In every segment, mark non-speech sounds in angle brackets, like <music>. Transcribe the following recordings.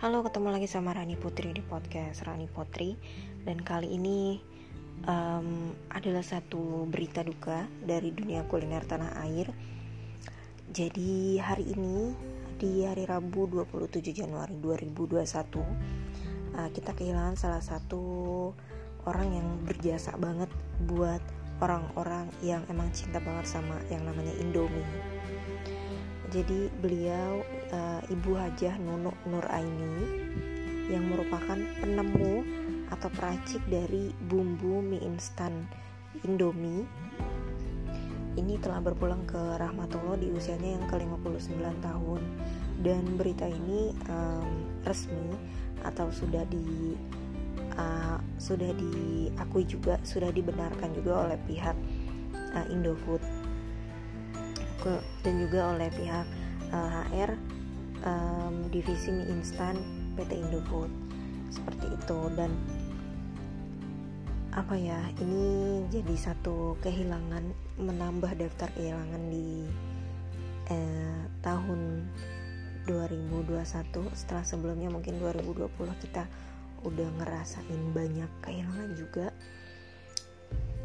Halo, ketemu lagi sama Rani Putri di podcast Rani Putri. Dan kali ini um, adalah satu berita duka dari dunia kuliner tanah air. Jadi hari ini, di hari Rabu 27 Januari 2021 uh, Kita kehilangan salah satu orang yang berjasa banget buat orang-orang yang emang cinta banget sama yang namanya Indomie. Jadi beliau uh, Ibu Hajah Nunuk Nur Aini yang merupakan penemu atau peracik dari bumbu mie instan Indomie. Ini telah berpulang ke Rahmatullah di usianya yang ke-59 tahun. Dan berita ini um, resmi atau sudah di uh, sudah diakui juga sudah dibenarkan juga oleh pihak uh, Indofood. Ke dan juga oleh pihak uh, HR um, divisi mie instan PT Indofood. Seperti itu. Dan apa ya ini jadi satu kehilangan menambah daftar kehilangan di eh, tahun 2021 setelah sebelumnya mungkin 2020 kita udah ngerasain banyak kehilangan juga.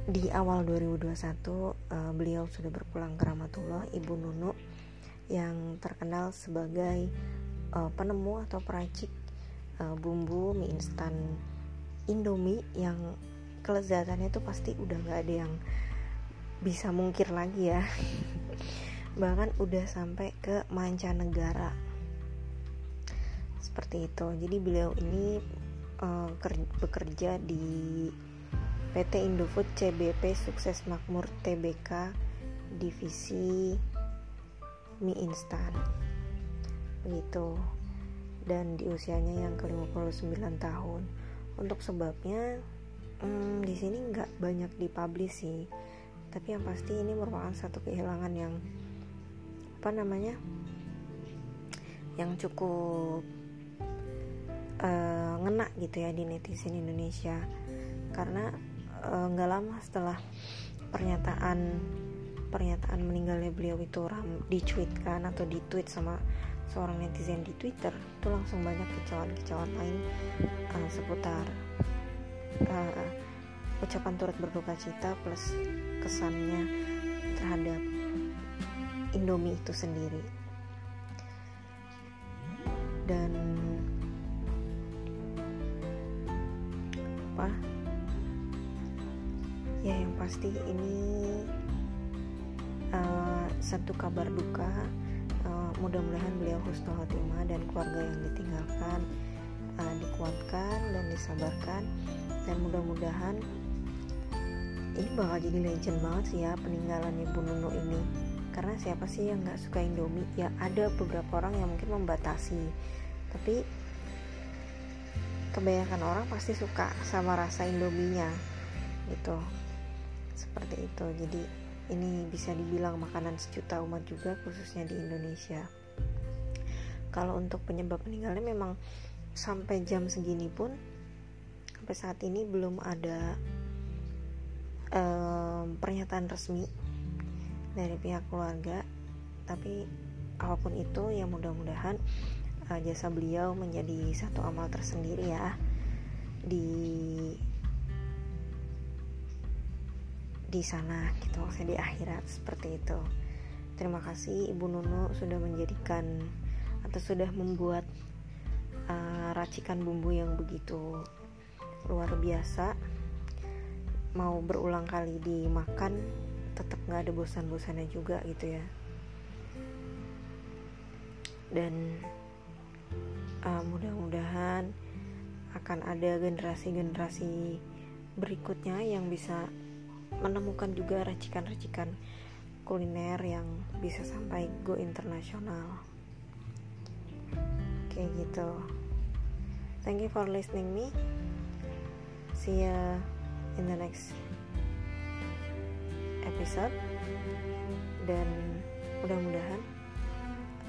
Di awal 2021 uh, eh, beliau sudah berpulang ke Ramatullah Ibu Nunu yang terkenal sebagai uh, penemu atau peracik uh, bumbu mie instan Indomie yang kelezatannya itu pasti udah nggak ada yang bisa mungkir lagi ya. <laughs> Bahkan udah sampai ke mancanegara. Seperti itu. Jadi beliau ini uh, bekerja di PT Indofood CBP Sukses Makmur TBK Divisi Mie Instan. Begitu. Dan di usianya yang ke-59 tahun. Untuk sebabnya hmm, di sini nggak banyak dipublish sih. Tapi yang pasti ini merupakan satu kehilangan yang apa namanya yang cukup uh, ngena gitu ya di netizen Indonesia. Karena Eh, nggak uh, lama setelah pernyataan pernyataan meninggalnya beliau itu ram dicuitkan atau ditweet sama seorang netizen di Twitter itu langsung banyak kecauan-kecauan lain uh, seputar uh, ucapan turut berduka cita plus kesannya terhadap Indomie itu sendiri. Dan apa? Ya yang pasti ini uh, satu kabar duka uh, mudah-mudahan beliau husnul khotimah dan keluarga yang ditinggalkan uh, dikuatkan dan disabarkan. Dan mudah-mudahan ini bakal jadi legend banget sih ya peninggalan Ibu Nunu ini. Karena siapa sih yang nggak suka Indomie? Ya ada beberapa orang yang mungkin membatasi. Tapi kebanyakan orang pasti suka sama rasa Indominya gitu. Seperti itu. Jadi ini bisa dibilang makanan sejuta umat juga khususnya di Indonesia. Kalau untuk penyebab meninggalnya memang sampai jam segini pun sampai saat ini belum ada um, pernyataan resmi dari pihak keluarga. Tapi apa pun itu ya mudah-mudahan uh, jasa beliau menjadi satu amal tersendiri ya di di sana gitu maksudnya di akhirat seperti itu. Terima kasih ibu Nunu sudah menjadikan atau sudah membuat uh, racikan bumbu yang begitu luar biasa. Mau berulang kali dimakan tetap nggak ada bosan-bosannya juga gitu ya. Dan uh, mudah-mudahan akan ada generasi-generasi berikutnya yang bisa menemukan juga racikan-racikan kuliner yang bisa sampai go internasional. Kayak gitu. Thank you for listening me. See ya in the next episode. Dan mudah-mudahan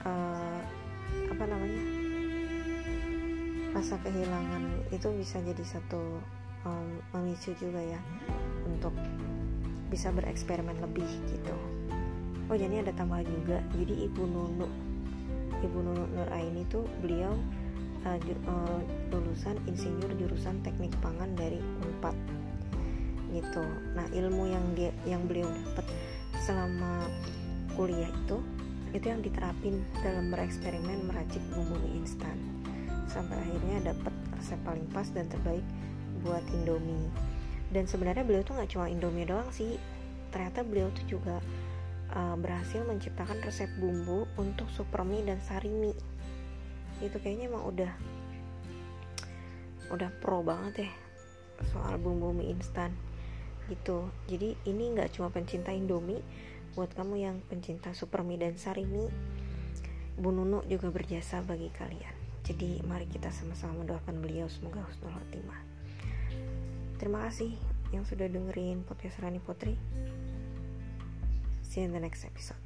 uh, apa namanya rasa kehilangan itu bisa jadi satu um, memicu juga ya untuk bisa bereksperimen lebih gitu. Oh jadi ada tambahan juga. Jadi ibu Nunu ibu Nunu Nur Aini tuh beliau uh, ju, uh, lulusan insinyur jurusan teknik pangan dari Unpad gitu. Nah ilmu yang dia yang beliau dapat selama kuliah itu itu yang diterapin dalam bereksperimen meracik bumbu mie instan. Sampai akhirnya dapat resep paling pas dan terbaik buat Indomie dan sebenarnya beliau tuh nggak cuma Indomie doang sih. Ternyata beliau tuh juga uh, berhasil menciptakan resep bumbu untuk super mie dan sari mie. Itu kayaknya emang udah udah pro banget ya soal bumbu mie instan gitu. Jadi ini nggak cuma pencinta Indomie buat kamu yang pencinta super mie dan sari mie Bu Nunu juga berjasa bagi kalian. Jadi mari kita sama-sama mendoakan beliau. Semoga husnul khotimah terima kasih yang sudah dengerin podcast Rani Putri. See you in the next episode